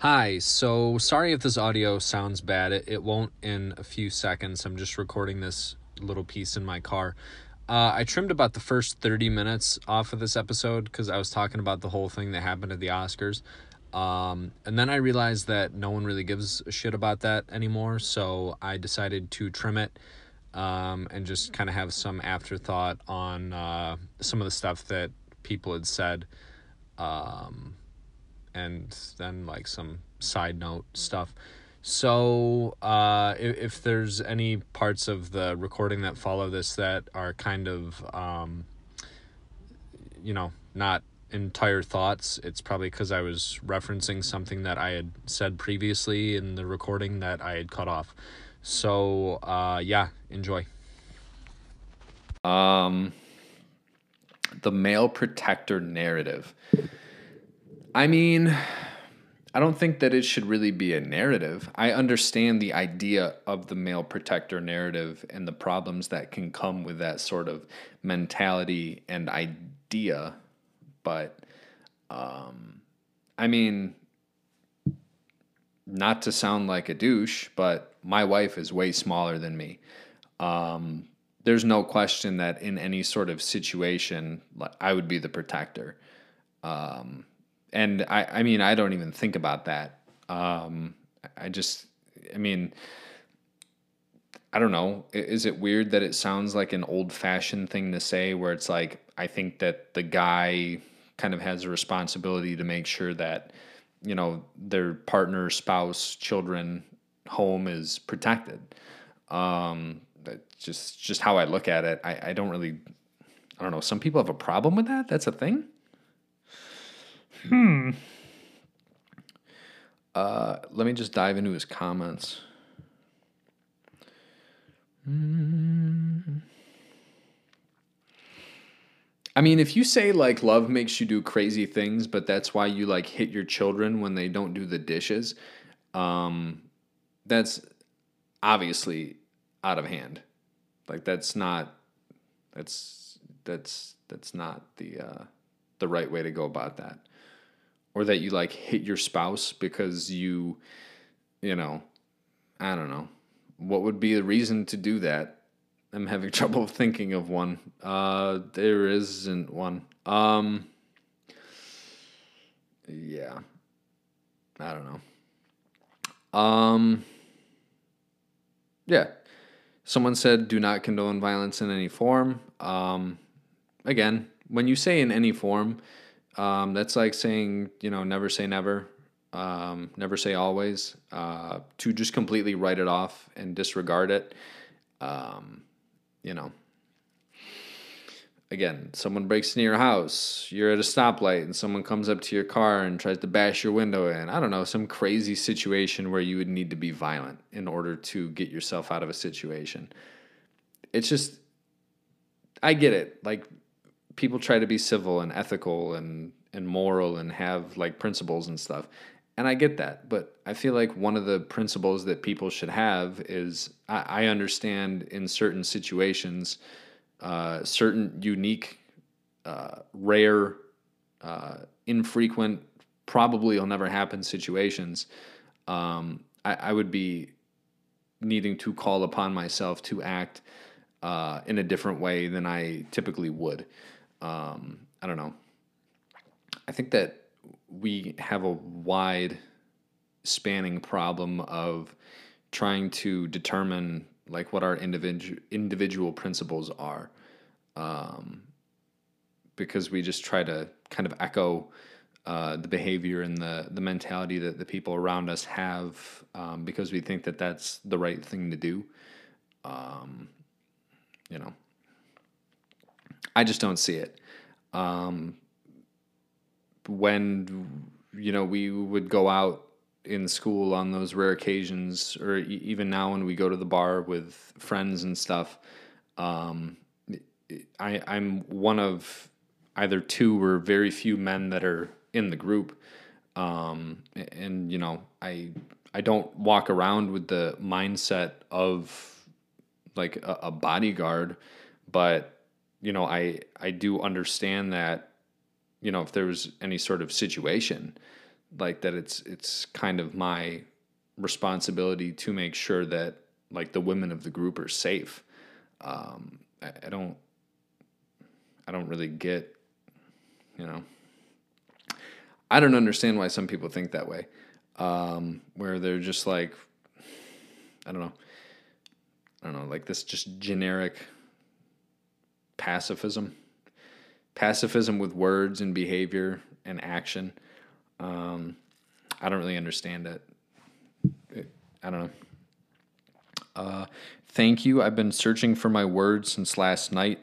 Hi, so sorry if this audio sounds bad. It, it won't in a few seconds. I'm just recording this little piece in my car. Uh, I trimmed about the first 30 minutes off of this episode because I was talking about the whole thing that happened at the Oscars. Um, and then I realized that no one really gives a shit about that anymore, so I decided to trim it um, and just kind of have some afterthought on uh, some of the stuff that people had said. Um, and then like some side note stuff. So, uh, if, if there's any parts of the recording that follow this that are kind of, um, you know, not entire thoughts, it's probably because I was referencing something that I had said previously in the recording that I had cut off. So, uh, yeah, enjoy. Um, the male protector narrative. I mean, I don't think that it should really be a narrative. I understand the idea of the male protector narrative and the problems that can come with that sort of mentality and idea, but um, I mean, not to sound like a douche, but my wife is way smaller than me. Um, there's no question that in any sort of situation, I would be the protector. Um, and I, I mean, I don't even think about that. Um, I just, I mean, I don't know. Is it weird that it sounds like an old fashioned thing to say where it's like, I think that the guy kind of has a responsibility to make sure that, you know, their partner, spouse, children, home is protected. Um, just, just how I look at it. I, I don't really, I don't know. Some people have a problem with that. That's a thing. Hmm. Uh, let me just dive into his comments. I mean, if you say like love makes you do crazy things, but that's why you like hit your children when they don't do the dishes, um, that's obviously out of hand. Like that's not that's that's that's not the uh, the right way to go about that or that you like hit your spouse because you you know i don't know. What would be the reason to do that? I'm having trouble thinking of one. Uh there isn't one. Um yeah. I don't know. Um yeah. Someone said do not condone violence in any form. Um again when you say in any form um, that's like saying, you know, never say never, um, never say always. Uh, to just completely write it off and disregard it. Um, you know, again, someone breaks into your house, you're at a stoplight, and someone comes up to your car and tries to bash your window in. I don't know, some crazy situation where you would need to be violent in order to get yourself out of a situation. It's just, I get it. Like, people try to be civil and ethical and and moral and have like principles and stuff. And I get that, but I feel like one of the principles that people should have is I, I understand in certain situations, uh, certain unique, uh, rare, uh, infrequent, probably will never happen situations. Um, I, I, would be needing to call upon myself to act uh, in a different way than I typically would um, I don't know. I think that we have a wide spanning problem of trying to determine like what our individual individual principles are um, because we just try to kind of echo uh, the behavior and the the mentality that the people around us have um, because we think that that's the right thing to do um, you know I just don't see it. Um, when you know we would go out in school on those rare occasions, or even now when we go to the bar with friends and stuff, um, I, I'm one of either two or very few men that are in the group, um, and you know I I don't walk around with the mindset of like a, a bodyguard, but you know, I I do understand that, you know, if there was any sort of situation like that it's it's kind of my responsibility to make sure that like the women of the group are safe. Um, I, I don't I don't really get you know I don't understand why some people think that way. Um, where they're just like I don't know. I don't know, like this just generic pacifism. Pacifism with words and behavior and action. Um, I don't really understand it. it I don't know. Uh, thank you. I've been searching for my words since last night.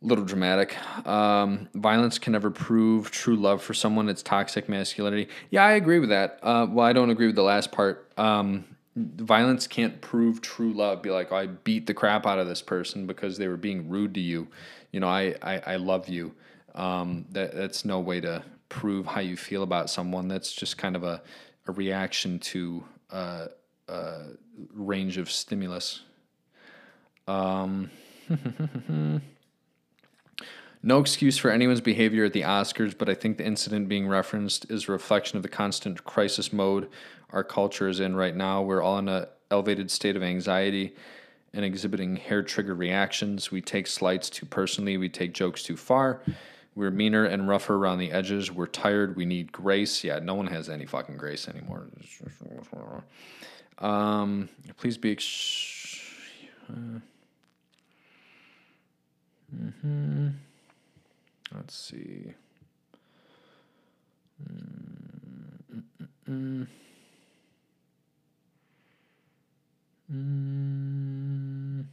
Little dramatic. Um, violence can never prove true love for someone. It's toxic masculinity. Yeah, I agree with that. Uh, well, I don't agree with the last part. Um, violence can't prove true love. Be like, oh, I beat the crap out of this person because they were being rude to you. You know, I I, I love you. Um, that that's no way to prove how you feel about someone. That's just kind of a a reaction to uh, a range of stimulus. Um, no excuse for anyone's behavior at the Oscars, but I think the incident being referenced is a reflection of the constant crisis mode our culture is in right now. We're all in an elevated state of anxiety and exhibiting hair trigger reactions. We take slights too personally, we take jokes too far. We're meaner and rougher around the edges. We're tired. We need grace. Yeah, no one has any fucking grace anymore. Um, please be. Ex- uh, mm-hmm. Let's see. Mm-mm-mm. Mm.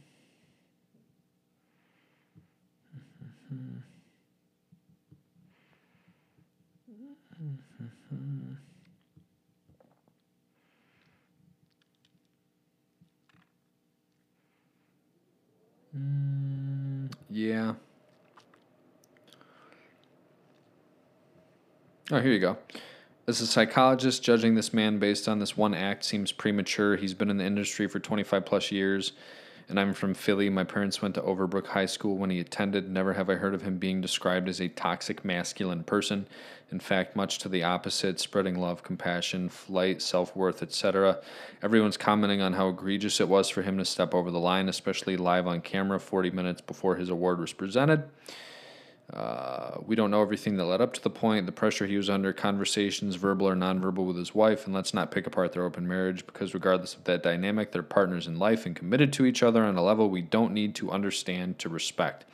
Mm, yeah. Oh, here you go. As a psychologist, judging this man based on this one act seems premature. He's been in the industry for 25 plus years, and I'm from Philly. My parents went to Overbrook High School when he attended. Never have I heard of him being described as a toxic masculine person. In fact, much to the opposite, spreading love, compassion, flight, self worth, etc. Everyone's commenting on how egregious it was for him to step over the line, especially live on camera 40 minutes before his award was presented. Uh, we don't know everything that led up to the point, the pressure he was under, conversations, verbal or nonverbal, with his wife, and let's not pick apart their open marriage because, regardless of that dynamic, they're partners in life and committed to each other on a level we don't need to understand to respect.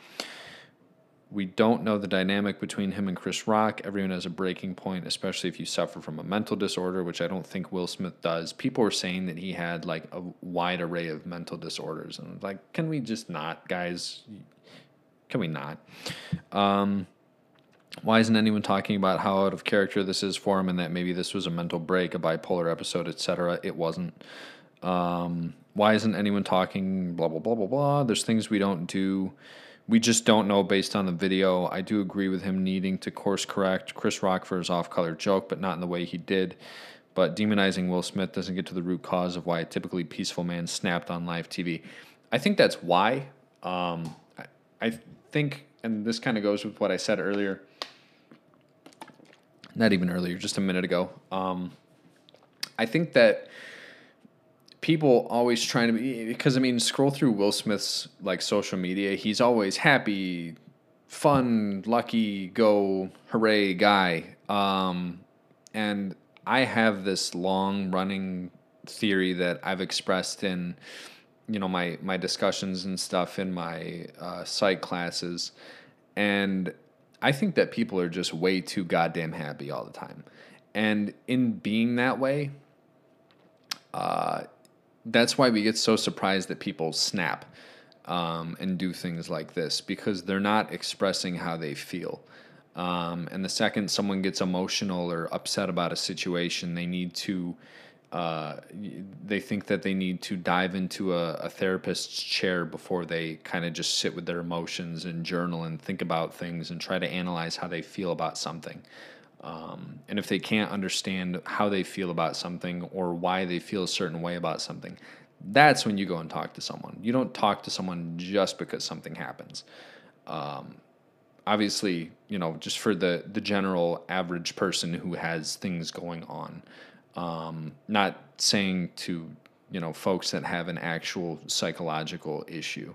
We don't know the dynamic between him and Chris Rock. Everyone has a breaking point, especially if you suffer from a mental disorder, which I don't think Will Smith does. People were saying that he had like a wide array of mental disorders. And like, can we just not, guys? Can we not? Um, why isn't anyone talking about how out of character this is for him and that maybe this was a mental break, a bipolar episode, etc.? It wasn't. Um, why isn't anyone talking blah blah blah blah blah? There's things we don't do. We just don't know based on the video. I do agree with him needing to course correct Chris Rock for his off color joke, but not in the way he did. But demonizing Will Smith doesn't get to the root cause of why a typically peaceful man snapped on live TV. I think that's why. Um, I, I think, and this kind of goes with what I said earlier, not even earlier, just a minute ago. Um, I think that people always trying to be because I mean, scroll through Will Smith's like social media. He's always happy, fun, lucky, go, hooray guy. Um, and I have this long running theory that I've expressed in you know my my discussions and stuff in my uh, psych classes, and I think that people are just way too goddamn happy all the time, and in being that way, uh, that's why we get so surprised that people snap um, and do things like this because they're not expressing how they feel. Um, and the second someone gets emotional or upset about a situation, they need to uh, they think that they need to dive into a, a therapist's chair before they kind of just sit with their emotions and journal and think about things and try to analyze how they feel about something. Um, and if they can't understand how they feel about something or why they feel a certain way about something, that's when you go and talk to someone. You don't talk to someone just because something happens. Um, obviously, you know, just for the the general average person who has things going on. Um, not saying to you know folks that have an actual psychological issue.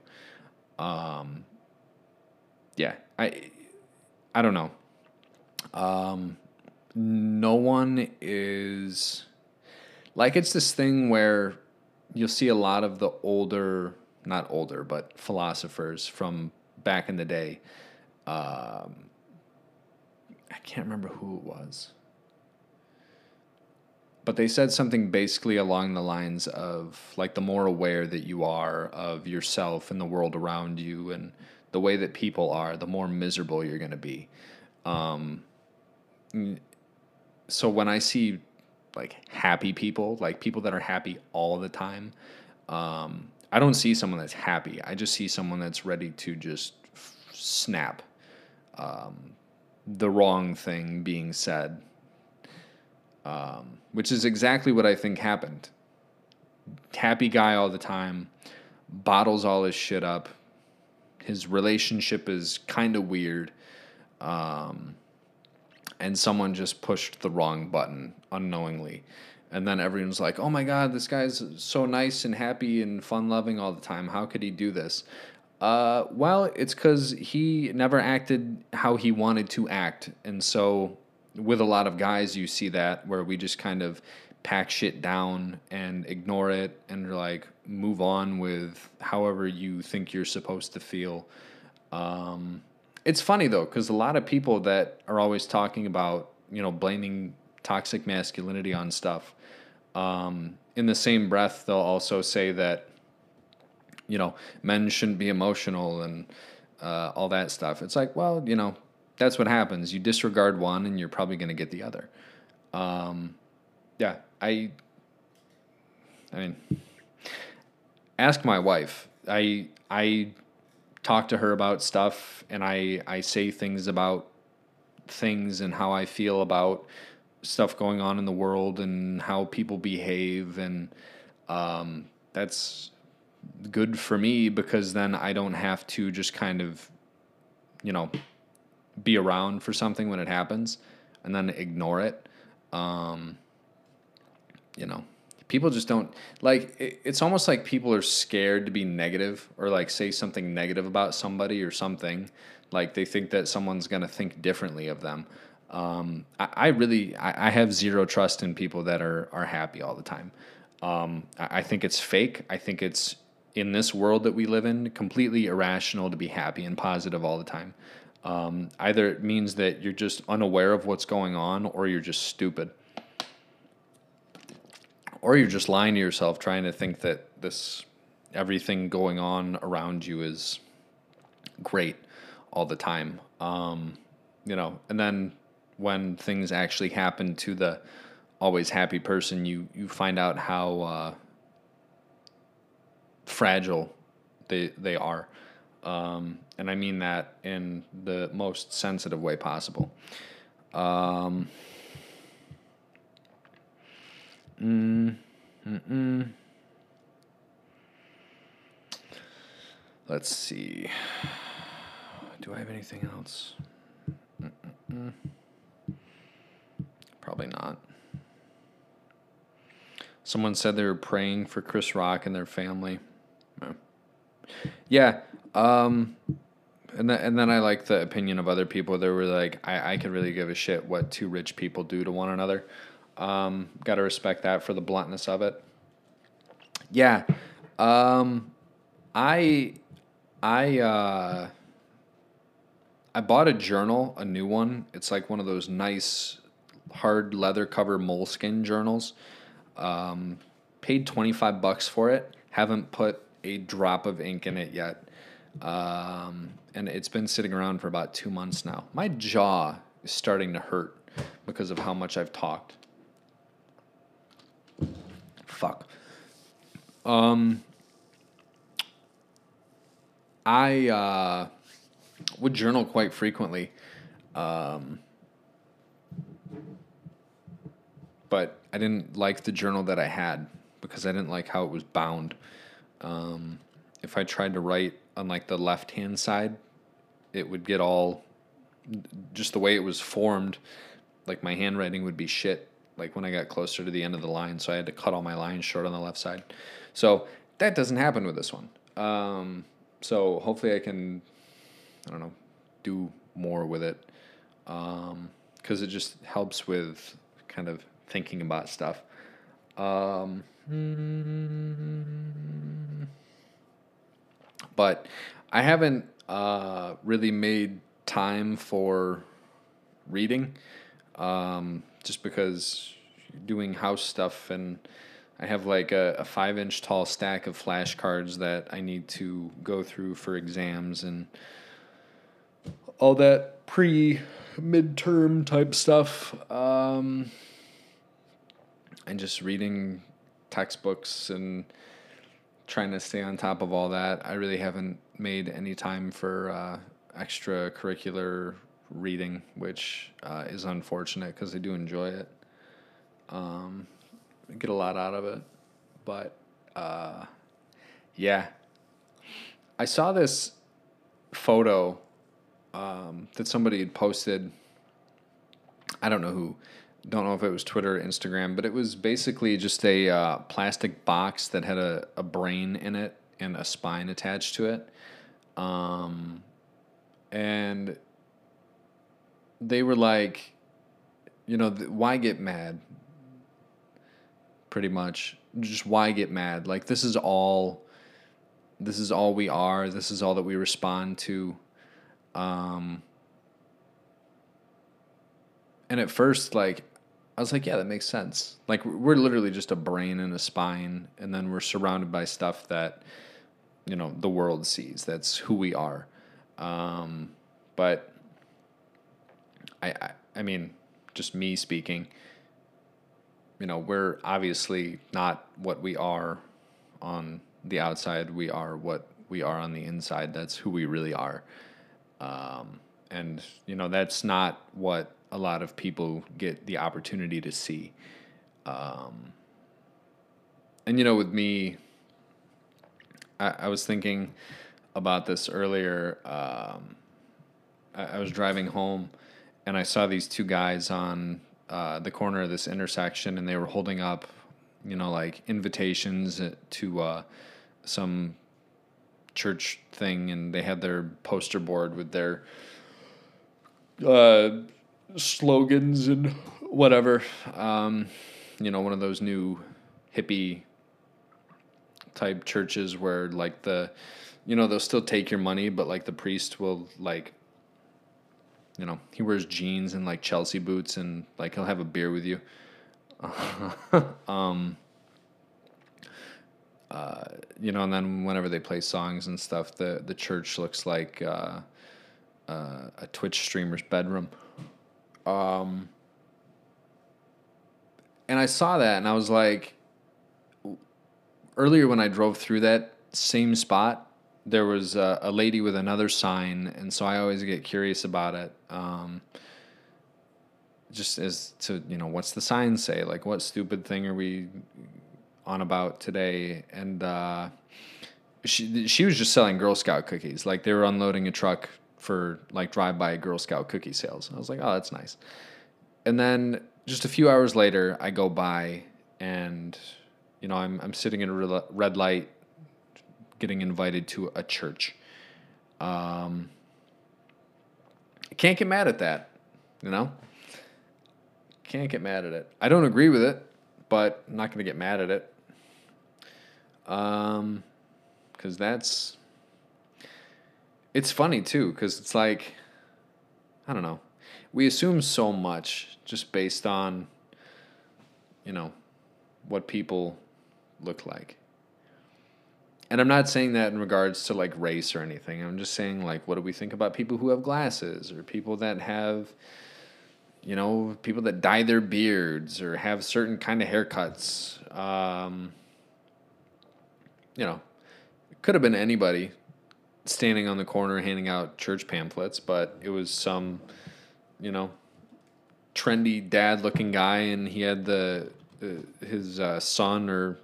Um, yeah, I I don't know. Um, no one is like it's this thing where you'll see a lot of the older, not older, but philosophers from back in the day. Um, I can't remember who it was, but they said something basically along the lines of like the more aware that you are of yourself and the world around you and the way that people are, the more miserable you're going to be. Um, so when I see like happy people, like people that are happy all the time, um, I don't see someone that's happy. I just see someone that's ready to just f- snap. Um, the wrong thing being said, um, which is exactly what I think happened. Happy guy all the time, bottles all his shit up. His relationship is kind of weird. Um, and someone just pushed the wrong button unknowingly. And then everyone's like, oh my God, this guy's so nice and happy and fun loving all the time. How could he do this? Uh, well, it's because he never acted how he wanted to act. And so, with a lot of guys, you see that where we just kind of pack shit down and ignore it and like move on with however you think you're supposed to feel. Um, it's funny though, because a lot of people that are always talking about, you know, blaming toxic masculinity on stuff, um, in the same breath, they'll also say that, you know, men shouldn't be emotional and uh, all that stuff. It's like, well, you know, that's what happens. You disregard one, and you're probably going to get the other. Um, yeah, I. I mean, ask my wife. I I talk to her about stuff and I, I say things about things and how I feel about stuff going on in the world and how people behave and um, that's good for me because then I don't have to just kind of you know be around for something when it happens and then ignore it. Um, you know people just don't like it, it's almost like people are scared to be negative or like say something negative about somebody or something. Like they think that someone's going to think differently of them. Um, I, I, really I, I, have zero trust in people that are are happy all the time. Um, I, I think it's fake. I think it's in this world that we live in completely irrational to be happy and positive all the time um, either it means that you're just unaware of what's going on or you're just stupid. Or you're just lying to yourself trying to think that this everything going on around you is great all the time. Um, you know and then when things actually happen to the always happy person you you find out how uh, fragile they they are um, and I mean that in the most sensitive way possible um, Mm, mm-mm. Let's see. Do I have anything else? Mm-mm-mm. Probably not. Someone said they were praying for Chris Rock and their family. Yeah. Um, and then, and then I like the opinion of other people. They were like, I, I could really give a shit what two rich people do to one another. Um, Got to respect that for the bluntness of it. Yeah. Um, I I uh, I bought a journal, a new one. It's like one of those nice hard leather cover moleskin journals. Um, paid 25 bucks for it. Haven't put a drop of ink in it yet. Um, and it's been sitting around for about two months now. My jaw is starting to hurt because of how much I've talked. Fuck. Um, I uh, would journal quite frequently. Um, but I didn't like the journal that I had because I didn't like how it was bound. Um, if I tried to write on like the left hand side, it would get all just the way it was formed, like my handwriting would be shit. Like when I got closer to the end of the line, so I had to cut all my lines short on the left side. So that doesn't happen with this one. Um, so hopefully I can, I don't know, do more with it, because it just helps with kind of thinking about stuff. Um, but I haven't uh, really made time for reading, um, just because doing house stuff and I have like a, a five inch tall stack of flashcards that I need to go through for exams and all that pre midterm type stuff. Um, and just reading textbooks and trying to stay on top of all that. I really haven't made any time for uh, extracurricular reading, which uh, is unfortunate because I do enjoy it. Um, I get a lot out of it, but uh, yeah, I saw this photo um, that somebody had posted. I don't know who, don't know if it was Twitter or Instagram, but it was basically just a uh, plastic box that had a, a brain in it and a spine attached to it. Um, and they were like, you know, th- why get mad? Pretty much, just why get mad? Like this is all, this is all we are. This is all that we respond to. Um, and at first, like, I was like, yeah, that makes sense. Like, we're literally just a brain and a spine, and then we're surrounded by stuff that, you know, the world sees. That's who we are. Um, but I, I, I mean, just me speaking, you know, we're obviously not what we are on the outside. We are what we are on the inside. That's who we really are. Um, and, you know, that's not what a lot of people get the opportunity to see. Um, and, you know, with me, I, I was thinking about this earlier. Um, I, I was driving home and I saw these two guys on uh, the corner of this intersection, and they were holding up, you know, like invitations to uh, some church thing, and they had their poster board with their uh, slogans and whatever. Um, you know, one of those new hippie type churches where like the, you know, they'll still take your money, but like the priest will like you know, he wears jeans and like Chelsea boots and like he'll have a beer with you. um, uh, you know, and then whenever they play songs and stuff, the the church looks like uh, uh, a Twitch streamer's bedroom. Um, and I saw that and I was like, earlier when I drove through that same spot, there was a, a, lady with another sign, and so I always get curious about it. Um, just as to you know, what's the sign say? Like, what stupid thing are we on about today? And uh, she she was just selling Girl Scout cookies. Like they were unloading a truck for like drive by Girl Scout cookie sales. I was like, oh, that's nice. And then just a few hours later, I go by and you know I'm I'm sitting in a red light getting invited to a church. Um, can't get mad at that, you know? Can't get mad at it. I don't agree with it, but I'm not going to get mad at it. Um, because that's. It's funny too, because it's like, I don't know. We assume so much just based on, you know, what people look like and I'm not saying that in regards to like race or anything. I'm just saying like what do we think about people who have glasses or people that have you know, people that dye their beards or have certain kind of haircuts. Um, you know, it could have been anybody standing on the corner handing out church pamphlets, but it was some, you know, trendy dad looking guy and he had the uh, his uh, son or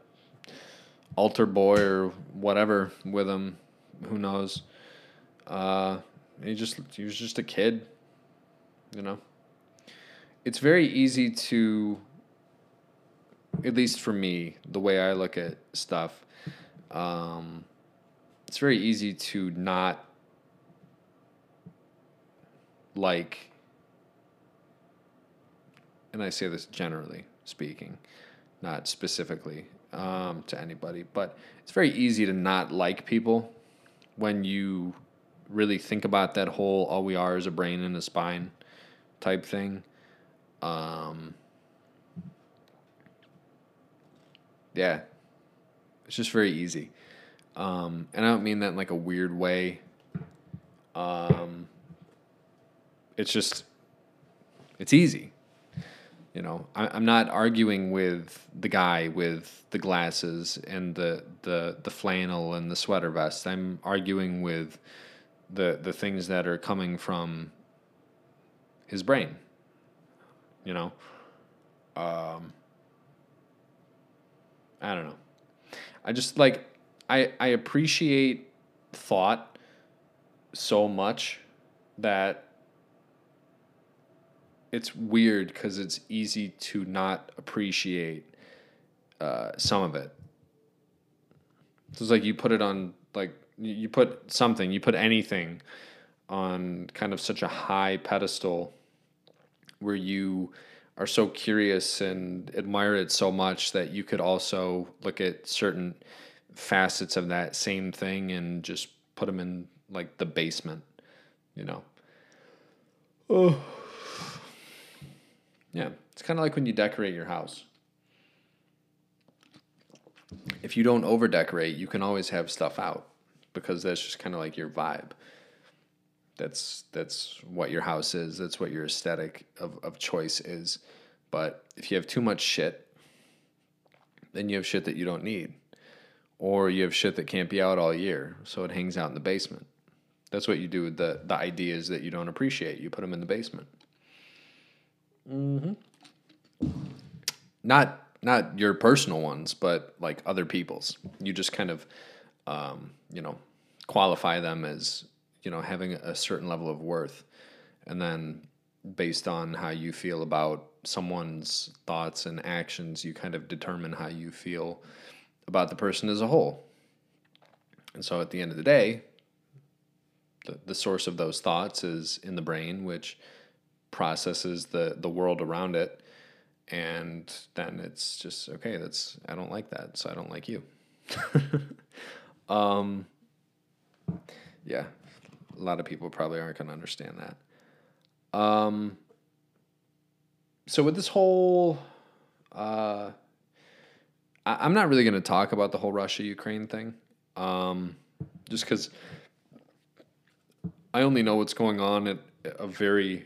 altar boy or whatever with him. Who knows? Uh, he just he was just a kid, You know, it's very easy to, at least for me, the way I look at stuff, um, it's very easy to not like, and I say this generally speaking, not specifically um, to anybody, but it's very easy to not like people when you really think about that whole all we are is a brain and a spine type thing. Um, yeah, it's just very easy. Um, and I don't mean that in like a weird way. Um, it's just, it's easy. You know, I, I'm not arguing with the guy with the glasses and the, the, the flannel and the sweater vest. I'm arguing with the, the things that are coming from his brain. You know, um, I don't know. I just like I I appreciate thought so much that it's weird because it's easy to not appreciate uh, some of it. So it's like you put it on like you put something, you put anything on kind of such a high pedestal where you are so curious and admire it so much that you could also look at certain facets of that same thing and just put them in like the basement, you know. Oh. Yeah, it's kind of like when you decorate your house. If you don't over decorate, you can always have stuff out because that's just kind of like your vibe. That's that's what your house is. That's what your aesthetic of, of choice is. But if you have too much shit, then you have shit that you don't need. Or you have shit that can't be out all year, so it hangs out in the basement. That's what you do with the, the ideas that you don't appreciate. You put them in the basement. Mm-hmm. Not not your personal ones, but like other people's. You just kind of, um, you know, qualify them as you know having a certain level of worth, and then based on how you feel about someone's thoughts and actions, you kind of determine how you feel about the person as a whole. And so at the end of the day, the, the source of those thoughts is in the brain, which processes the, the world around it. And then it's just, okay, that's, I don't like that. So I don't like you. um, yeah, a lot of people probably aren't going to understand that. Um, so with this whole, uh, I, am not really going to talk about the whole Russia Ukraine thing, um, just because I only know what's going on at a very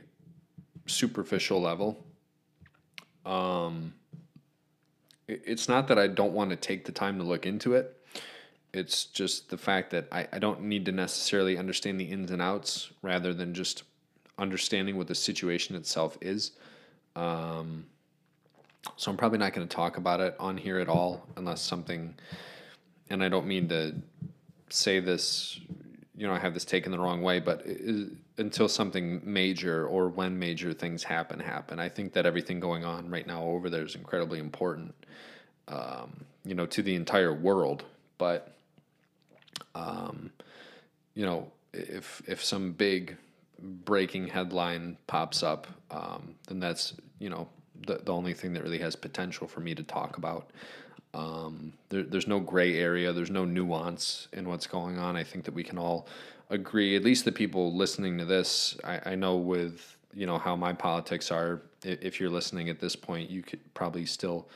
superficial level. Um, it, it's not that I don't want to take the time to look into it. It's just the fact that I, I don't need to necessarily understand the ins and outs rather than just understanding what the situation itself is. Um, so I'm probably not going to talk about it on here at all unless something, and I don't mean to say this, you know, I have this taken the wrong way, but until something major or when major things happen, happen. I think that everything going on right now over there is incredibly important, um, you know, to the entire world. But, um, you know, if if some big breaking headline pops up, um, then that's you know the the only thing that really has potential for me to talk about. Um, there, there's no gray area. There's no nuance in what's going on. I think that we can all agree. At least the people listening to this, I, I know with you know how my politics are. If you're listening at this point, you could probably still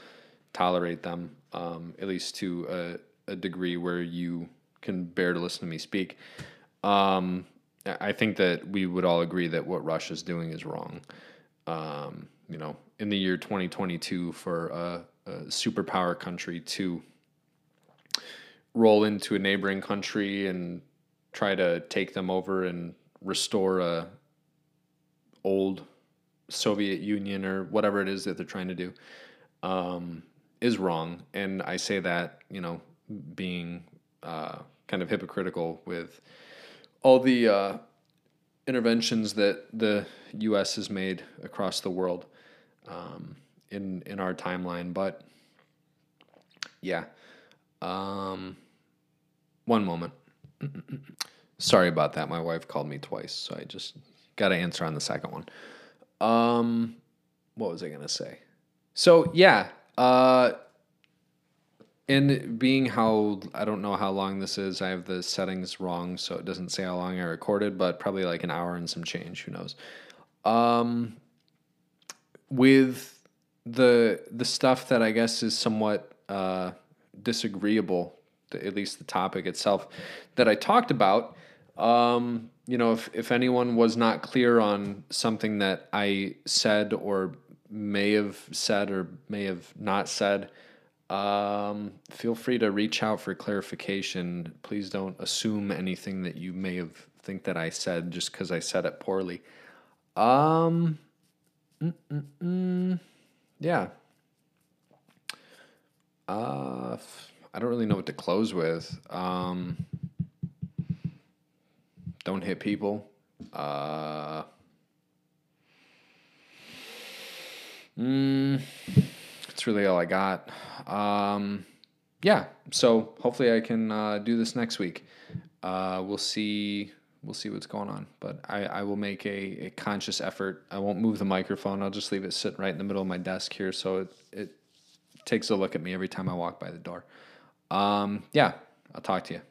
tolerate them, um, at least to a, a degree where you can bear to listen to me speak. Um, I think that we would all agree that what Russia's doing is wrong. Um, you know, in the year 2022, for a, a superpower country to roll into a neighboring country and try to take them over and restore a old Soviet Union or whatever it is that they're trying to do um, is wrong. And I say that, you know, being uh, kind of hypocritical with all the uh, interventions that the U.S. has made across the world um, in in our timeline. But yeah, um, one moment. Sorry about that. My wife called me twice, so I just got to answer on the second one. Um, what was I gonna say? So yeah, uh, and being how I don't know how long this is, I have the settings wrong, so it doesn't say how long I recorded, but probably like an hour and some change. Who knows? Um, with the the stuff that I guess is somewhat uh, disagreeable, at least the topic itself that I talked about. Um, you know, if if anyone was not clear on something that I said or may have said or may have not said, um, feel free to reach out for clarification. Please don't assume anything that you may have think that I said just because I said it poorly. Um, mm-mm-mm. yeah. Uh, I don't really know what to close with. Um, don't hit people. Uh, mm, that's really all I got. Um, yeah, so hopefully I can uh, do this next week. Uh, we'll see. We'll see what's going on, but I, I will make a, a conscious effort. I won't move the microphone. I'll just leave it sitting right in the middle of my desk here, so it it takes a look at me every time I walk by the door. Um, yeah, I'll talk to you.